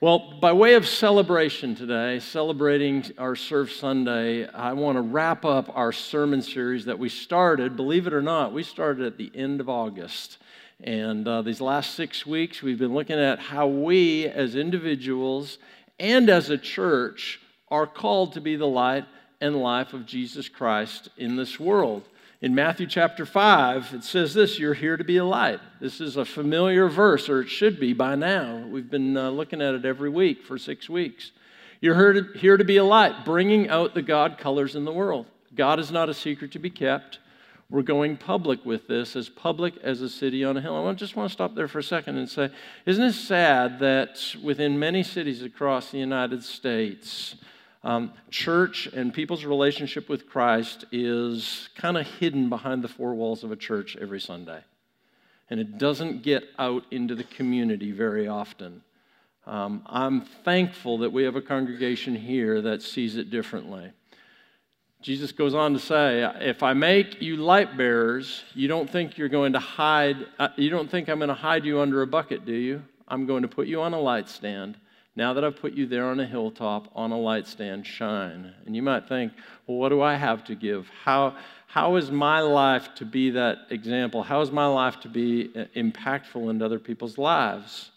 Well, by way of celebration today, celebrating our Serve Sunday, I want to wrap up our sermon series that we started. Believe it or not, we started at the end of August. And uh, these last six weeks, we've been looking at how we as individuals and as a church are called to be the light and life of Jesus Christ in this world. In Matthew chapter 5, it says this You're here to be a light. This is a familiar verse, or it should be by now. We've been uh, looking at it every week for six weeks. You're here to, here to be a light, bringing out the God colors in the world. God is not a secret to be kept. We're going public with this, as public as a city on a hill. I just want to stop there for a second and say, isn't it sad that within many cities across the United States, um, church and people's relationship with Christ is kind of hidden behind the four walls of a church every Sunday. And it doesn't get out into the community very often. Um, I'm thankful that we have a congregation here that sees it differently. Jesus goes on to say, If I make you light bearers, you don't think you're going to hide, uh, you don't think I'm going to hide you under a bucket, do you? I'm going to put you on a light stand now that I've put you there on a hilltop, on a light stand, shine. And you might think, well, what do I have to give? How, how is my life to be that example? How is my life to be uh, impactful into other people's lives?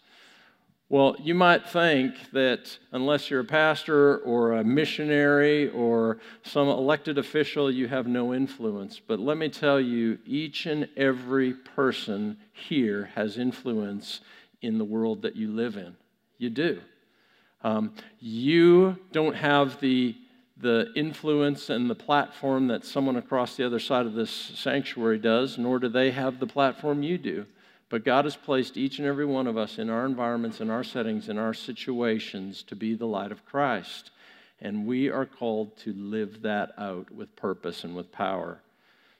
Well, you might think that unless you're a pastor or a missionary or some elected official, you have no influence. But let me tell you, each and every person here has influence in the world that you live in. You do. Um, you don't have the, the influence and the platform that someone across the other side of this sanctuary does, nor do they have the platform you do. But God has placed each and every one of us in our environments, in our settings, in our situations to be the light of Christ. And we are called to live that out with purpose and with power.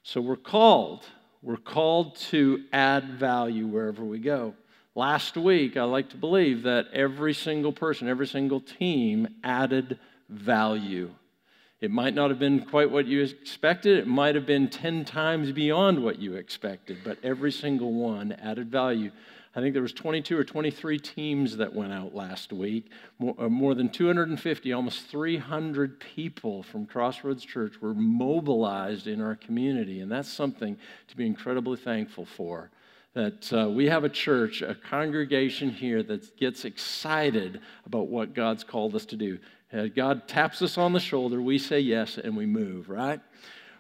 So we're called, we're called to add value wherever we go. Last week, I like to believe that every single person, every single team added value. It might not have been quite what you expected. It might have been 10 times beyond what you expected, but every single one added value. I think there was 22 or 23 teams that went out last week. More, uh, more, than 250, almost 300 people from Crossroads Church were mobilized in our community, and that's something to be incredibly thankful for that uh, we have a church, a congregation here that gets excited about what God's called us to do. Uh, God taps us on the shoulder, we say yes, and we move, right?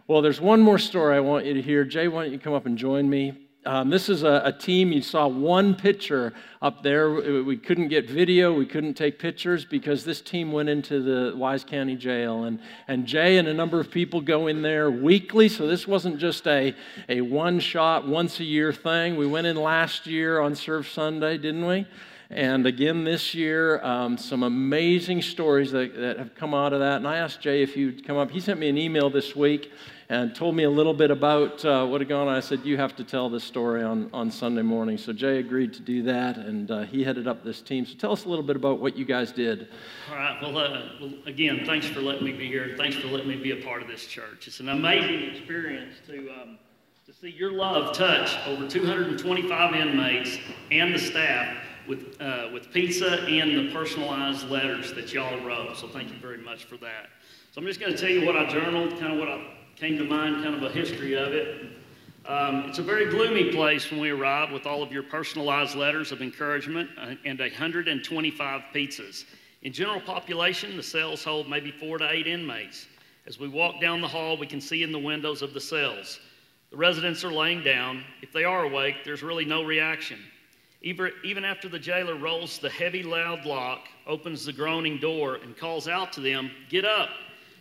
Well, there's one more story I want you to hear. Jay, why don't you come up and join me? Um, this is a, a, team. You saw one picture up there. We couldn't get video. We couldn't take pictures because this team went into the Wise County Jail. And, and Jay and a number of people go in there weekly. So this wasn't just a, a one shot, once a year thing. We went in last year on Serve Sunday, didn't we? And again this year, um, some amazing stories that, that have come out of that. And I asked Jay if he'd come up. He sent me an email this week and told me a little bit about uh, what had gone on. I said, You have to tell this story on, on Sunday morning. So Jay agreed to do that, and uh, he headed up this team. So tell us a little bit about what you guys did. All right. Well, uh, well, again, thanks for letting me be here. Thanks for letting me be a part of this church. It's an amazing experience to, um, to see your love touch over 225 inmates and the staff with, uh, with pizza and the personalized letters that y'all wrote. So thank you very much for that. So I'm just going to tell you what I journaled, kind of what I came to mind kind of a history of it. Um, it's a very gloomy place when we arrived with all of your personalized letters of encouragement uh, and 125 pizzas. In general population, the cells hold maybe four to eight inmates. As we walk down the hall, we can see in the windows of the cells. The residents are laying down. If they are awake, there's really no reaction. Even after the jailer rolls the heavy, loud lock, opens the groaning door, and calls out to them, Get up!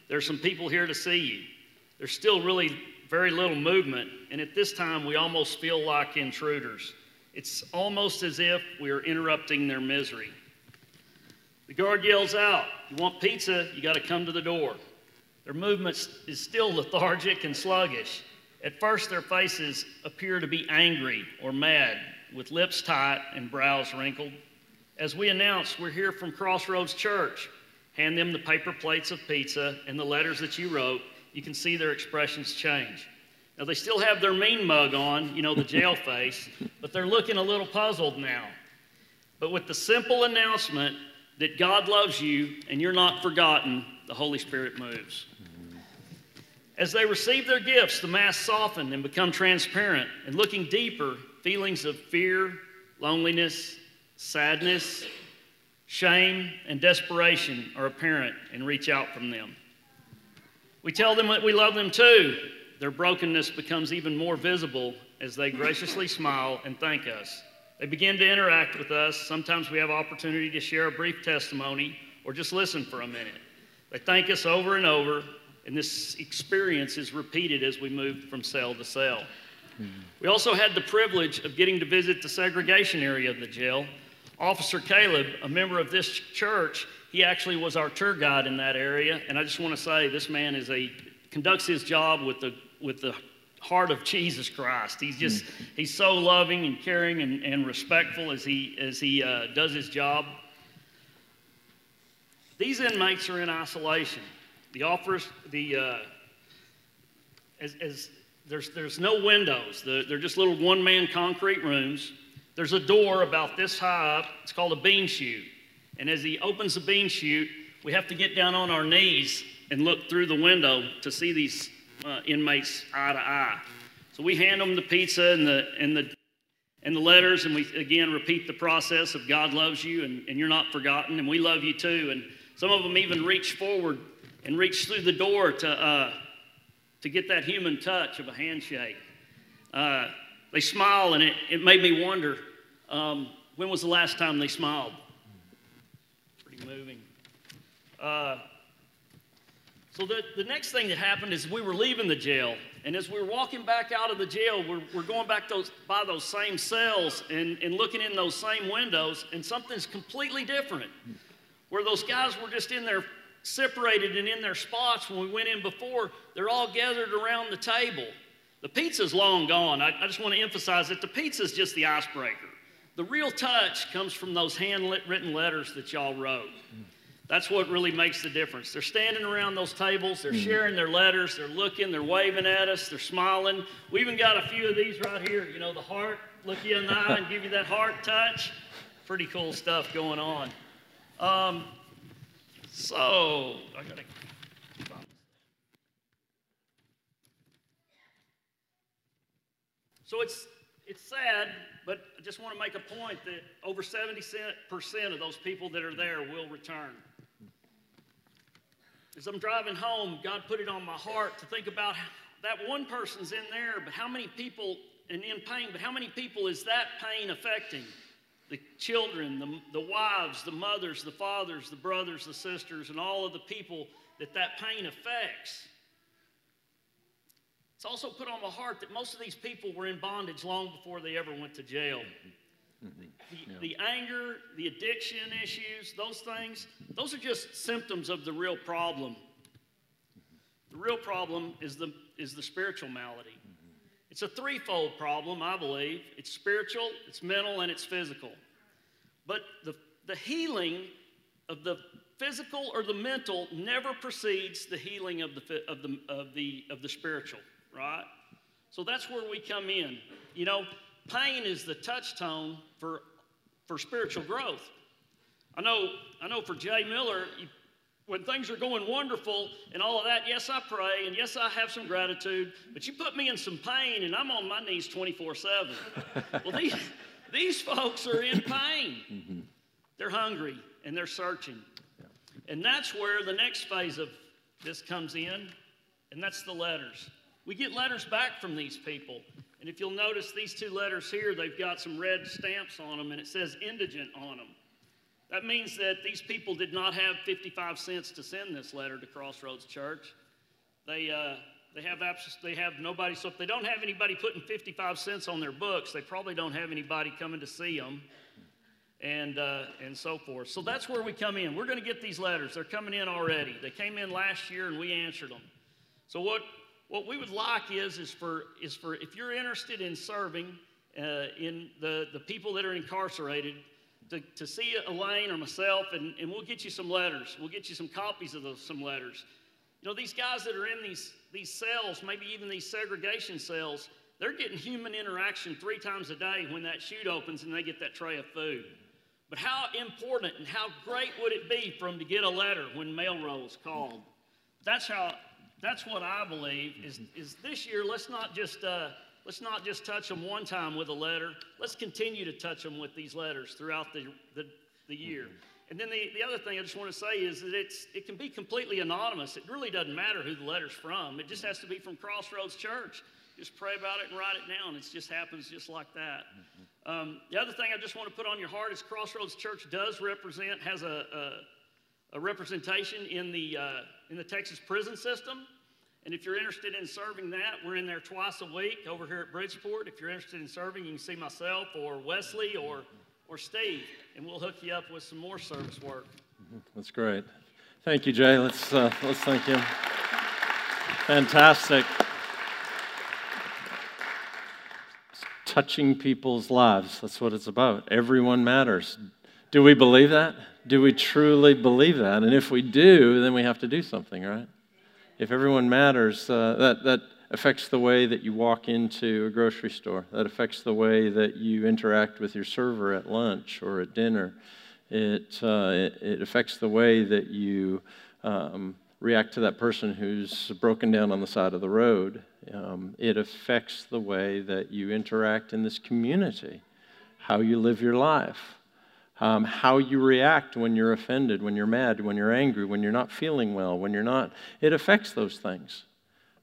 There's some people here to see you there's still really very little movement, and at this time we almost feel like intruders. It's almost as if we are interrupting their misery. The guard yells out, You want pizza? You got to come to the door. Their movement is still lethargic and sluggish. At first, their faces appear to be angry or mad, with lips tight and brows wrinkled. As we announce, we're here from Crossroads Church. Hand them the paper plates of pizza and the letters that you wrote, you can see their expressions change. Now, they still have their mean mug on, you know, the jail face, but they're looking a little puzzled now. But with the simple announcement that God loves you and you're not forgotten, the Holy Spirit moves. As they receive their gifts, the masks soften and become transparent, and looking deeper, feelings of fear, loneliness, sadness, shame, and desperation are apparent and reach out from them. We tell them that we love them too. Their brokenness becomes even more visible as they graciously smile and thank us. They begin to interact with us. Sometimes we have opportunity to share a brief testimony or just listen for a minute. They thank us over and over, and this experience is repeated as we move from cell to cell. We also had the privilege of getting to visit the segregation area of the jail. Officer Caleb, a member of this church, he actually was our tour guide in that area, and I just want to say this man is a conducts his job with the with the heart of Jesus Christ. He's just mm. he's so loving and caring and, and respectful as he as he uh, does his job. These inmates are in isolation. The offers the uh, as, as there's there's no windows. The, they're just little one man concrete rooms. There's a door about this high up. It's called a bean chute. And as he opens the bean chute, we have to get down on our knees and look through the window to see these uh, inmates eye to eye. So we hand them the pizza and the, and the, and the letters, and we again repeat the process of God loves you and, and you're not forgotten, and we love you too. And some of them even reach forward and reach through the door to, uh, to get that human touch of a handshake. Uh, they smile, and it, it made me wonder um, when was the last time they smiled? Pretty moving. Uh, so the, the next thing that happened is we were leaving the jail. And as we were walking back out of the jail, we're, we're going back those, by those same cells and, and looking in those same windows, and something's completely different. Where those guys were just in there separated and in their spots when we went in before, they're all gathered around the table. The pizza's long gone. I, I just want to emphasize that the pizza's just the icebreaker. The real touch comes from those handwritten letters that y'all wrote. That's what really makes the difference. They're standing around those tables, they're mm-hmm. sharing their letters, they're looking, they're waving at us, they're smiling. We even got a few of these right here, you know, the heart, look you in the eye and give you that heart touch. Pretty cool stuff going on. Um, so, I gotta. So it's it's sad, but I just want to make a point that over 70% of those people that are there will return. As I'm driving home, God put it on my heart to think about that one person's in there, but how many people, and in pain, but how many people is that pain affecting? The children, the, the wives, the mothers, the fathers, the brothers, the sisters, and all of the people that that pain affects. It's also put on my heart that most of these people were in bondage long before they ever went to jail. Mm-hmm. The, yeah. the, anger, the addiction issues, those things, those are just symptoms of the real problem. The real problem is the, is the spiritual malady. It's a threefold problem, I believe it's spiritual, it's mental, and it's physical. But the, the healing of the physical or the mental never precedes the healing of the, of the, of the, of the spiritual, right? So that's where we come in. You know, pain is the touchstone for, for spiritual growth. I know, I know for Jay Miller, when things are going wonderful and all of that, yes, I pray and yes, I have some gratitude, but you put me in some pain and I'm on my knees 24 7. Well, these, these folks are in pain. Mm-hmm. They're hungry and they're searching. And that's where the next phase of this comes in, and that's the letters. We get letters back from these people. And if you'll notice these two letters here, they've got some red stamps on them and it says indigent on them. That means that these people did not have 55 cents to send this letter to Crossroads Church. They, uh, they, have abs- they have nobody, so if they don't have anybody putting 55 cents on their books, they probably don't have anybody coming to see them and, uh, and so forth. So that's where we come in. We're going to get these letters. They're coming in already. They came in last year and we answered them. So what, what we would like is, is, for, is for if you're interested in serving uh, in the, the people that are incarcerated, to, to see Elaine or myself, and, and we'll get you some letters. We'll get you some copies of those, some letters. You know, these guys that are in these, these cells, maybe even these segregation cells, they're getting human interaction three times a day when that chute opens and they get that tray of food. But how important and how great would it be for them to get a letter when mail rolls called? That's how. That's what I believe. Is is this year? Let's not just uh, let's not just touch them one time with a letter. Let's continue to touch them with these letters throughout the the, the year. And then the, the other thing I just want to say is that it's, it can be completely anonymous. It really doesn't matter who the letter's from. It just has to be from Crossroads Church. Just pray about it and write it down. It just happens just like that. Mm-hmm. Um, the other thing I just want to put on your heart is Crossroads Church does represent, has a, a, a representation in the, uh, in the Texas prison system. And if you're interested in serving that, we're in there twice a week over here at Bridgeport. If you're interested in serving, you can see myself or Wesley or or Steve, and we'll hook you up with some more service work. Mm-hmm. That's great. Thank you, Jay. Let's, uh, let's thank him. Fantastic. Touching people's lives. That's what it's about. Everyone matters. Do we believe that? Do we truly believe that? And if we do, then we have to do something, right? If everyone matters, uh, that, that affects the way that you walk into a grocery store. That affects the way that you interact with your server at lunch or at dinner. It, uh, it, it, affects the way that you um, react to that person who's broken down on the side of the road. Um, it affects the way that you interact in this community, how you live your life. Um, how you react when you're offended, when you're mad, when you're angry, when you're not feeling well, when you're not. It affects those things.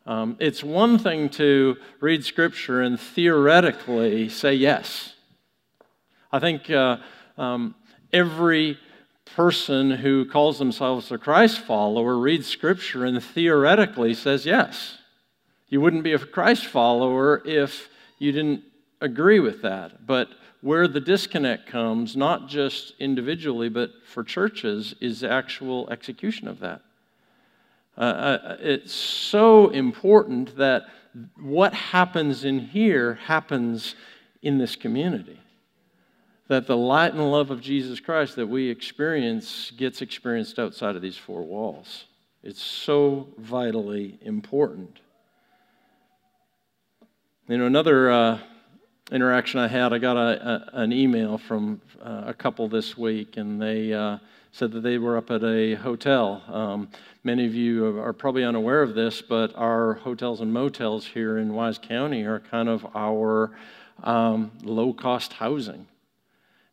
Um, it's one thing to read Scripture and theoretically say yes. I think uh, um, every person who calls themselves a Christ follower reads Scripture and theoretically says yes. You wouldn't be a Christ follower if you didn't agree with that. But where the disconnect comes, not just individually, but for churches, is the actual execution of that. Uh, uh, it's so important that what happens in here happens in this community. That the light and love of Jesus Christ that we experience gets experienced outside of these four walls. It's so vitally important. You know, another uh, interaction I had, I got a, a, an email from uh, a couple this week, and they uh, said that they were up at a hotel. Um, many of you are probably unaware of this, but our hotels and motels here in Wise County are kind of our um, low cost housing.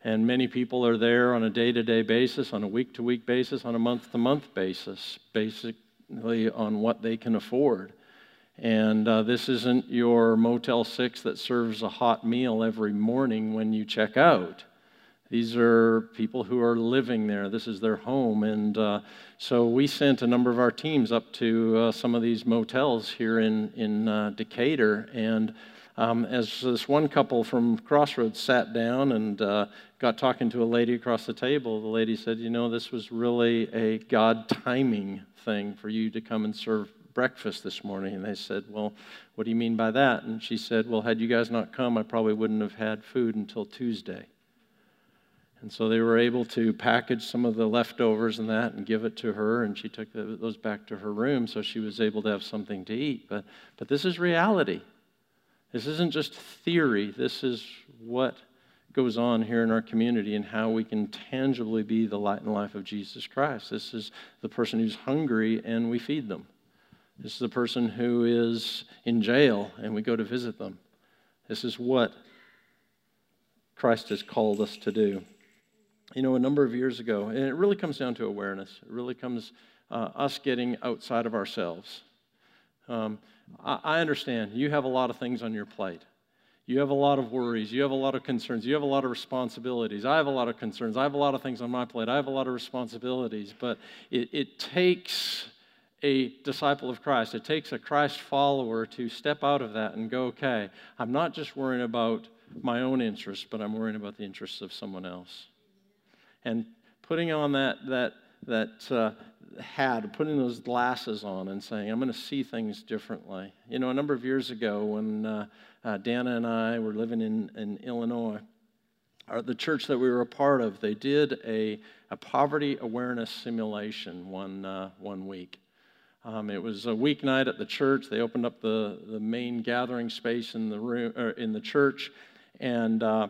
And many people are there on a day to day basis, on a week to week basis, on a month to month basis, basically on what they can afford. And uh, this isn't your Motel 6 that serves a hot meal every morning when you check out. These are people who are living there. This is their home. And uh, so we sent a number of our teams up to uh, some of these motels here in, in uh, Decatur. And um, as this one couple from Crossroads sat down and uh, got talking to a lady across the table, the lady said, You know, this was really a God timing thing for you to come and serve breakfast this morning. And they said, Well, what do you mean by that? And she said, Well, had you guys not come, I probably wouldn't have had food until Tuesday. And so they were able to package some of the leftovers and that and give it to her, and she took those back to her room so she was able to have something to eat. But, but this is reality. This isn't just theory, this is what goes on here in our community and how we can tangibly be the light and life of Jesus Christ. This is the person who's hungry and we feed them. This is the person who is in jail and we go to visit them. This is what Christ has called us to do you know, a number of years ago, and it really comes down to awareness. It really comes uh, us getting outside of ourselves. Um, I, I understand you have a lot of things on your plate. You have a lot of worries. You have a lot of concerns. You have a lot of responsibilities. I have a lot of concerns. I have a lot of things on my plate. I have a lot of responsibilities. But it, it takes a disciple of Christ, it takes a Christ follower to step out of that and go, okay, I'm not just worrying about my own interests, but I'm worrying about the interests of someone else and putting on that, that, that uh, hat, putting those glasses on and saying, I'm going to see things differently. You know, a number of years ago when uh, uh, Dana and I were living in, in Illinois, our, the church that we were a part of, they did a, a poverty awareness simulation one, uh, one week. Um, it was a weeknight at the church. They opened up the, the main gathering space in the room, in the church, and uh,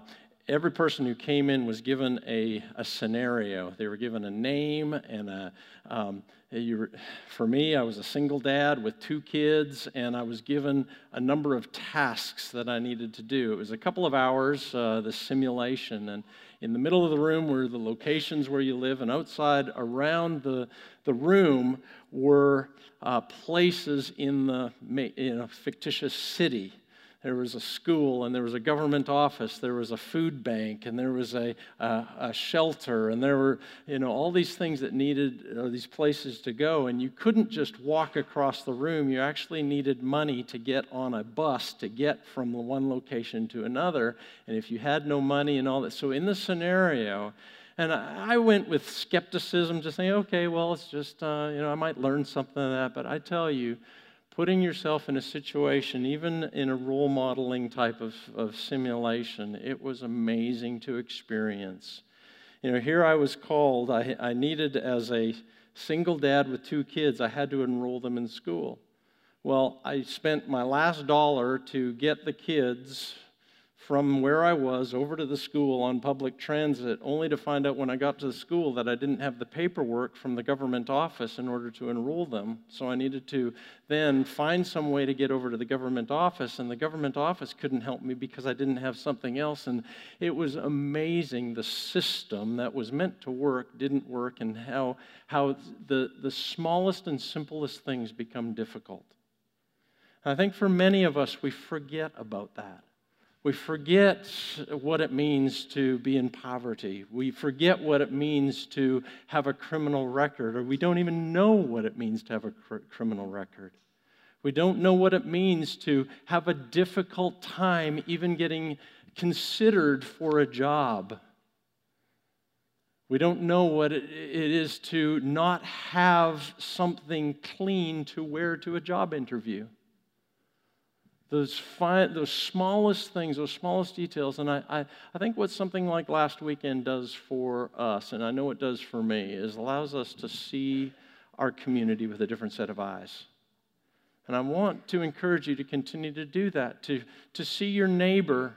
every person who came in was given a, a scenario. They were given a name and a. Um, were, for me, I was a single dad with two kids, and I was given a number of tasks that I needed to do. It was a couple of hours, uh, the simulation, and in the middle of the room were the locations where you live, and outside around the, the room were uh, places in the in a fictitious city there was a school and there was a government office there was a food bank and there was a, a, a shelter and there were you know all these things that needed uh, these places to go. And you couldn't just walk across the room. You actually needed money to get on a bus to get from one location to another. And if you had no money and all that so in the scenario and I went with skepticism, just saying, okay, well, it's just, uh, you know, I might learn something of that. But I tell you, putting yourself in a situation, even in a role modeling type of, of simulation, it was amazing to experience. You know, here I was called, I, I needed, as a single dad with two kids, I had to enroll them in school. Well, I spent my last dollar to get the kids from where I was over to the school on public transit, only to find out when I got to the school that I didn't have the paperwork from the government office in order to enroll them. So I needed to then find some way to get over to the government office, and the government office couldn't help me because I didn't have something else. And it was amazing the system that was meant to work didn't work, and how, how the, the smallest and simplest things become difficult. I think for many of us, we forget about that. We forget what it means to be in poverty. We forget what it means to have a criminal record, or we don't even know what it means to have a cr- criminal record. We don't know what it means to have a difficult time even getting considered for a job. We don't know what it is to not have something clean to wear to a job interview those, fine, those smallest things, those smallest details. And I, I, I think what something like last weekend does for us, and I know it does for me, is allows us to see our community with a different set of eyes. And I want to encourage you to continue to do that, to, to see your neighbor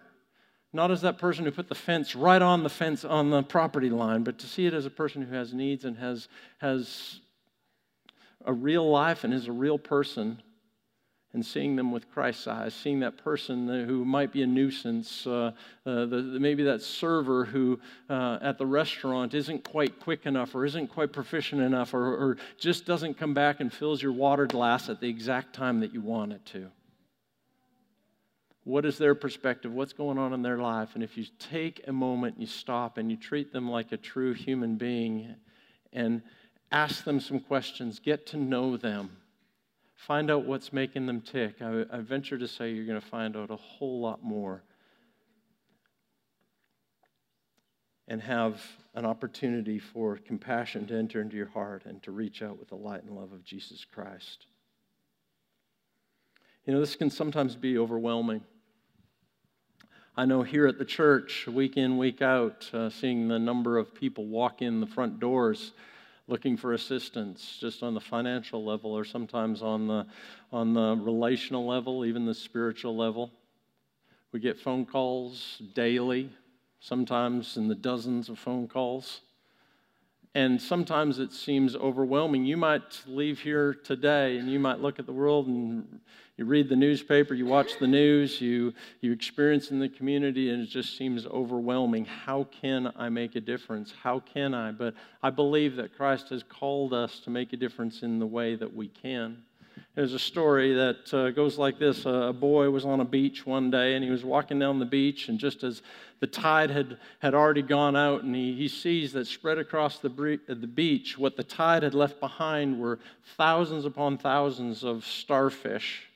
not as that person who put the fence right on the fence on the property line, but to see it as a person who has needs and has, has a real life and is a real person and seeing them with Christ's eyes, seeing that person who might be a nuisance, uh, uh, the, maybe that server who uh, at the restaurant isn't quite quick enough or isn't quite proficient enough or, or just doesn't come back and fills your water glass at the exact time that you want it to. What is their perspective? What's going on in their life? And if you take a moment, and you stop and you treat them like a true human being and ask them some questions, get to know them Find out what's making them tick. I, I venture to say you're going to find out a whole lot more and have an opportunity for compassion to enter into your heart and to reach out with the light and love of Jesus Christ. You know, this can sometimes be overwhelming. I know here at the church, week in, week out, uh, seeing the number of people walk in the front doors looking for assistance just on the financial level or sometimes on the, on the relational level, even the spiritual level. We get phone calls daily, sometimes in the dozens of phone calls. And sometimes it seems overwhelming. You might leave here today and you might look at the world and you read the newspaper, you watch the news, you, you experience in the community, and it just seems overwhelming. How can I make a difference? How can I? But I believe that Christ has called us to make a difference in the way that we can. There's a story that uh, goes like this. A boy was on a beach one day and he was walking down the beach, and just as the tide had, had already gone out, and he, he sees that spread across the, bre- the beach, what the tide had left behind were thousands upon thousands of starfish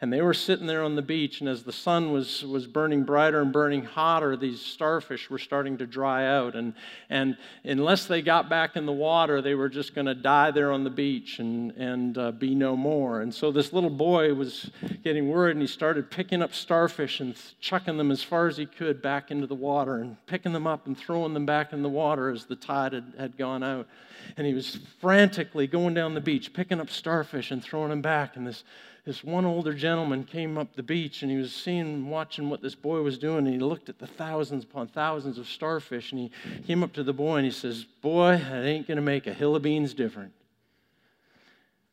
and they were sitting there on the beach, and as the sun was, was burning brighter and burning hotter, these starfish were starting to dry out. And, and unless they got back in the water, they were just going to die there on the beach and, and uh, be no more. And so this little boy was getting worried, and he started picking up starfish and chucking them as far as he could back into the water, and picking them up and throwing them back in the water as the tide had, had gone out. And he was frantically going down the beach, picking up starfish and throwing them back. And this this one older gentleman came up the beach and he was seeing, watching what this boy was doing. And he looked at the thousands upon thousands of starfish. And he came up to the boy and he says, Boy, that ain't going to make a hill of beans different.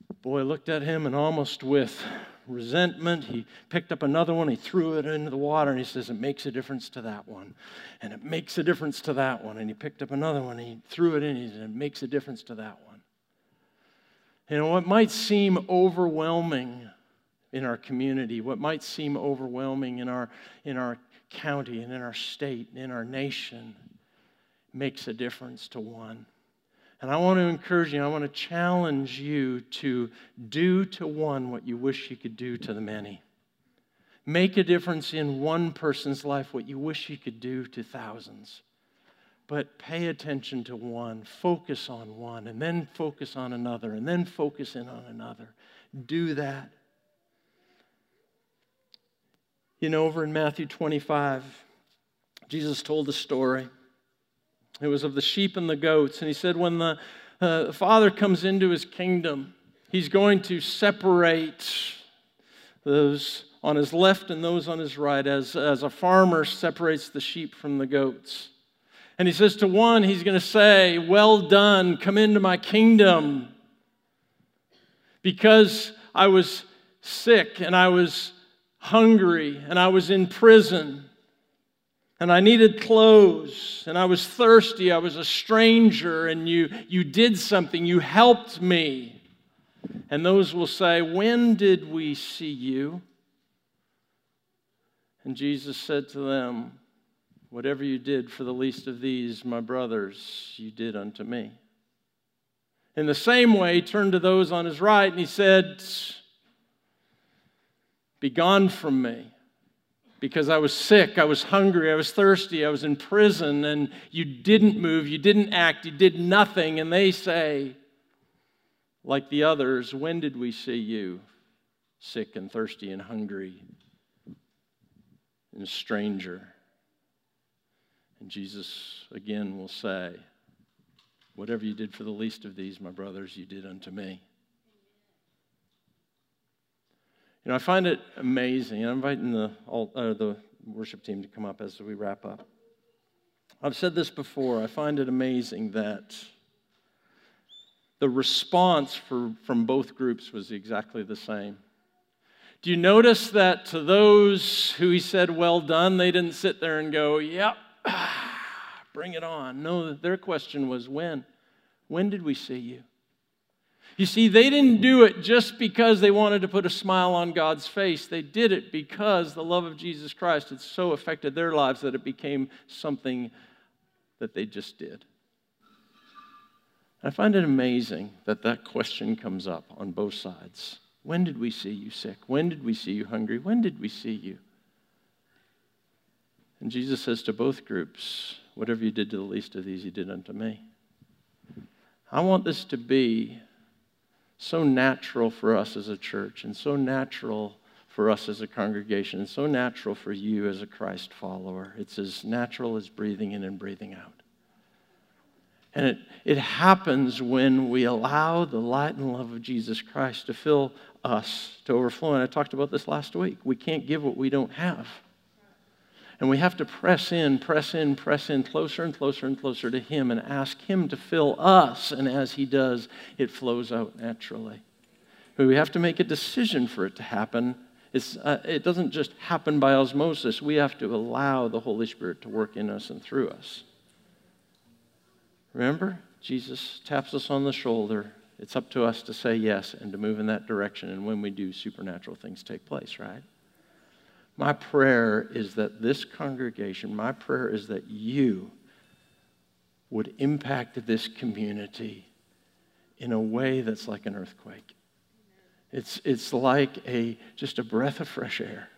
The boy looked at him and almost with resentment, he picked up another one, he threw it into the water, and he says, It makes a difference to that one. And it makes a difference to that one. And he picked up another one, he threw it in, and he said, It makes a difference to that one. You know, what might seem overwhelming in our community, what might seem overwhelming in our, in our county and in our state and in our nation, makes a difference to one. And I want to encourage you, I want to challenge you to do to one what you wish you could do to the many. Make a difference in one person's life what you wish you could do to thousands. But pay attention to one, focus on one, and then focus on another, and then focus in on another. Do that. You know, over in Matthew 25, Jesus told a story. It was of the sheep and the goats. And he said, when the uh, Father comes into his kingdom, he's going to separate those on his left and those on his right, as, as a farmer separates the sheep from the goats. And he says to one, he's going to say, Well done, come into my kingdom. Because I was sick and I was hungry and I was in prison and I needed clothes and I was thirsty, I was a stranger, and you, you did something, you helped me. And those will say, When did we see you? And Jesus said to them, Whatever you did for the least of these, my brothers, you did unto me. In the same way, he turned to those on his right and he said, be gone from me because I was sick, I was hungry, I was thirsty, I was in prison, and you didn't move, you didn't act, you did nothing. And they say, like the others, when did we see you sick and thirsty and hungry and a stranger? And Jesus again will say, Whatever you did for the least of these, my brothers, you did unto me. You know, I find it amazing. I'm inviting the, uh, the worship team to come up as we wrap up. I've said this before. I find it amazing that the response for, from both groups was exactly the same. Do you notice that to those who he said, Well done, they didn't sit there and go, Yep, bring it on. No, their question was, When? When did we see you? You see, they didn't do it just because they wanted to put a smile on God's face. They did it because the love of Jesus Christ had so affected their lives that it became something that they just did. I find it amazing that that question comes up on both sides. When did we see you sick? When did we see you hungry? When did we see you? And Jesus says to both groups, Whatever you did to the least of these, you did unto me. I want this to be so natural for us as a church and so natural for us as a congregation and so natural for you as a Christ follower. It's as natural as breathing in and breathing out. And it, it happens when we allow the light and love of Jesus Christ to fill us to overflow. And I talked about this last week. We can't give what we don't have. And we have to press in, press in, press in closer and closer and closer to Him and ask Him to fill us. And as He does, it flows out naturally. But we have to make a decision for it to happen. Uh, it doesn't just happen by osmosis. We have to allow the Holy Spirit to work in us and through us. Remember, Jesus taps us on the shoulder. It's up to us to say yes and to move in that direction. And when we do, supernatural things take place, right? My prayer is that this congregation, my prayer is that you would impact this community in a way that's like an earthquake. It's, it's like a, just a breath of fresh air.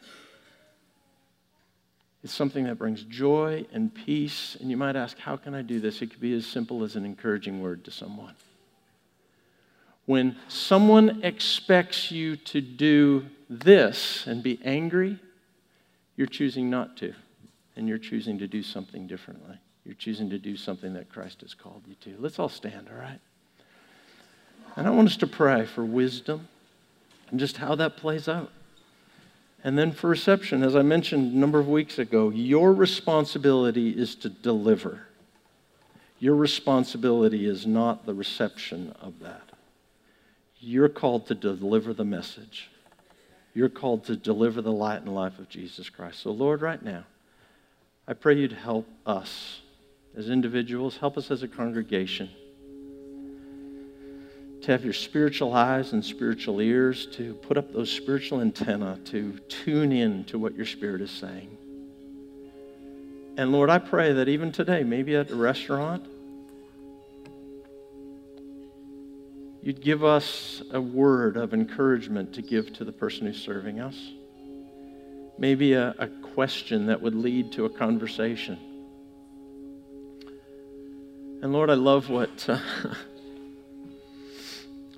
It's something that brings joy and peace. And you might ask, how can I do this? It could be as simple as an encouraging word to someone. When someone expects you to do this and be angry, you're choosing not to, and you're choosing to do something differently. You're choosing to do something that Christ has called you to. Let's all stand, all right? And I want us to pray for wisdom. and just how that plays out. And then for reception, as I mentioned a number of weeks ago, your responsibility is to deliver. Your responsibility is not the reception of that. You're called to deliver the message. You're called to deliver the light and life of Jesus Christ. So, Lord, right now, I pray you'd help us as individuals, help us as a congregation to have your spiritual eyes and spiritual ears, to put up those spiritual antenna, to tune in to what your Spirit is saying. And Lord, I pray that even today, maybe at a restaurant, you'd give us a word of encouragement to give to the person who's serving us. Maybe a, a question that would lead to a conversation. And Lord, I love what, uh,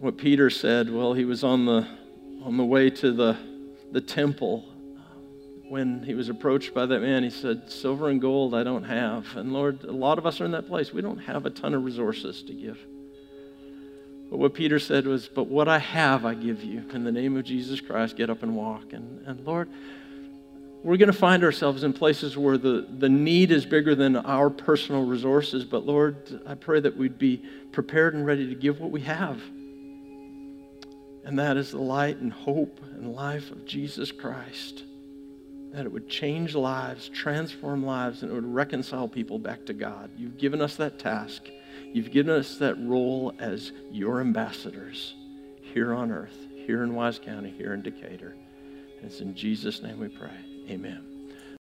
what Peter said while he was on the, on the way to the, the temple when he was approached by that man, he said, Silver and gold I don't have. And Lord, a lot of us are in that place. We don't have a ton of resources to give. But what Peter said was, But what I have, I give you. In the name of Jesus Christ, get up and walk. And, and Lord, we're going to find ourselves in places where the, the need is bigger than our personal resources. But Lord, I pray that we'd be prepared and ready to give what we have. And that is the light and hope and life of Jesus Christ that it would change lives, transform lives, and it would reconcile people back to God. You've given us that task. You've given us that role as your ambassadors here on earth, here in Wise County, here in Decatur. And it's in Jesus' name we pray. Amen.